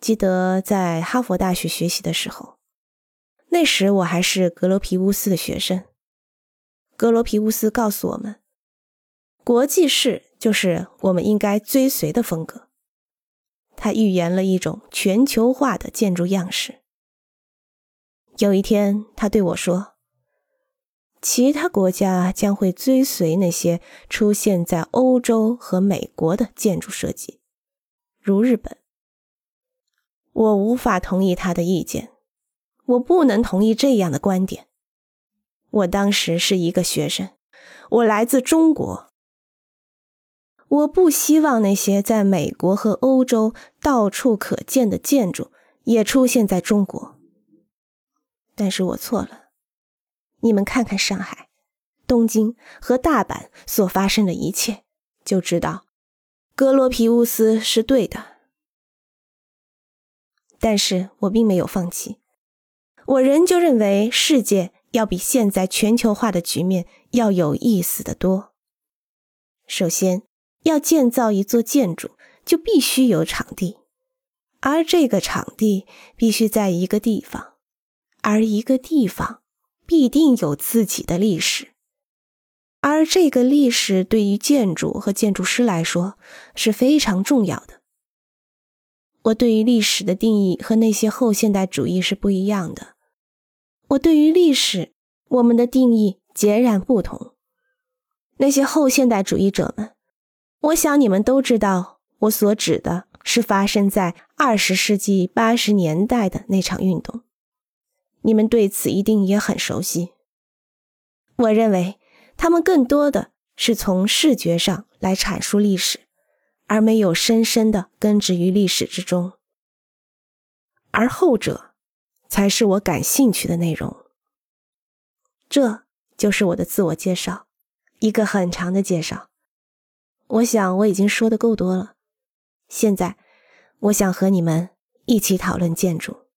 记得在哈佛大学学习的时候，那时我还是格罗皮乌斯的学生。格罗皮乌斯告诉我们，国际式就是我们应该追随的风格。他预言了一种全球化的建筑样式。有一天，他对我说：“其他国家将会追随那些出现在欧洲和美国的建筑设计，如日本。”我无法同意他的意见，我不能同意这样的观点。我当时是一个学生，我来自中国，我不希望那些在美国和欧洲到处可见的建筑也出现在中国。但是我错了，你们看看上海、东京和大阪所发生的一切，就知道格罗皮乌斯是对的。但是我并没有放弃，我仍旧认为世界要比现在全球化的局面要有意思的多。首先，要建造一座建筑，就必须有场地，而这个场地必须在一个地方，而一个地方必定有自己的历史，而这个历史对于建筑和建筑师来说是非常重要的。我对于历史的定义和那些后现代主义是不一样的。我对于历史，我们的定义截然不同。那些后现代主义者们，我想你们都知道，我所指的是发生在二十世纪八十年代的那场运动。你们对此一定也很熟悉。我认为，他们更多的是从视觉上来阐述历史。而没有深深的根植于历史之中，而后者才是我感兴趣的内容。这就是我的自我介绍，一个很长的介绍。我想我已经说的够多了。现在，我想和你们一起讨论建筑。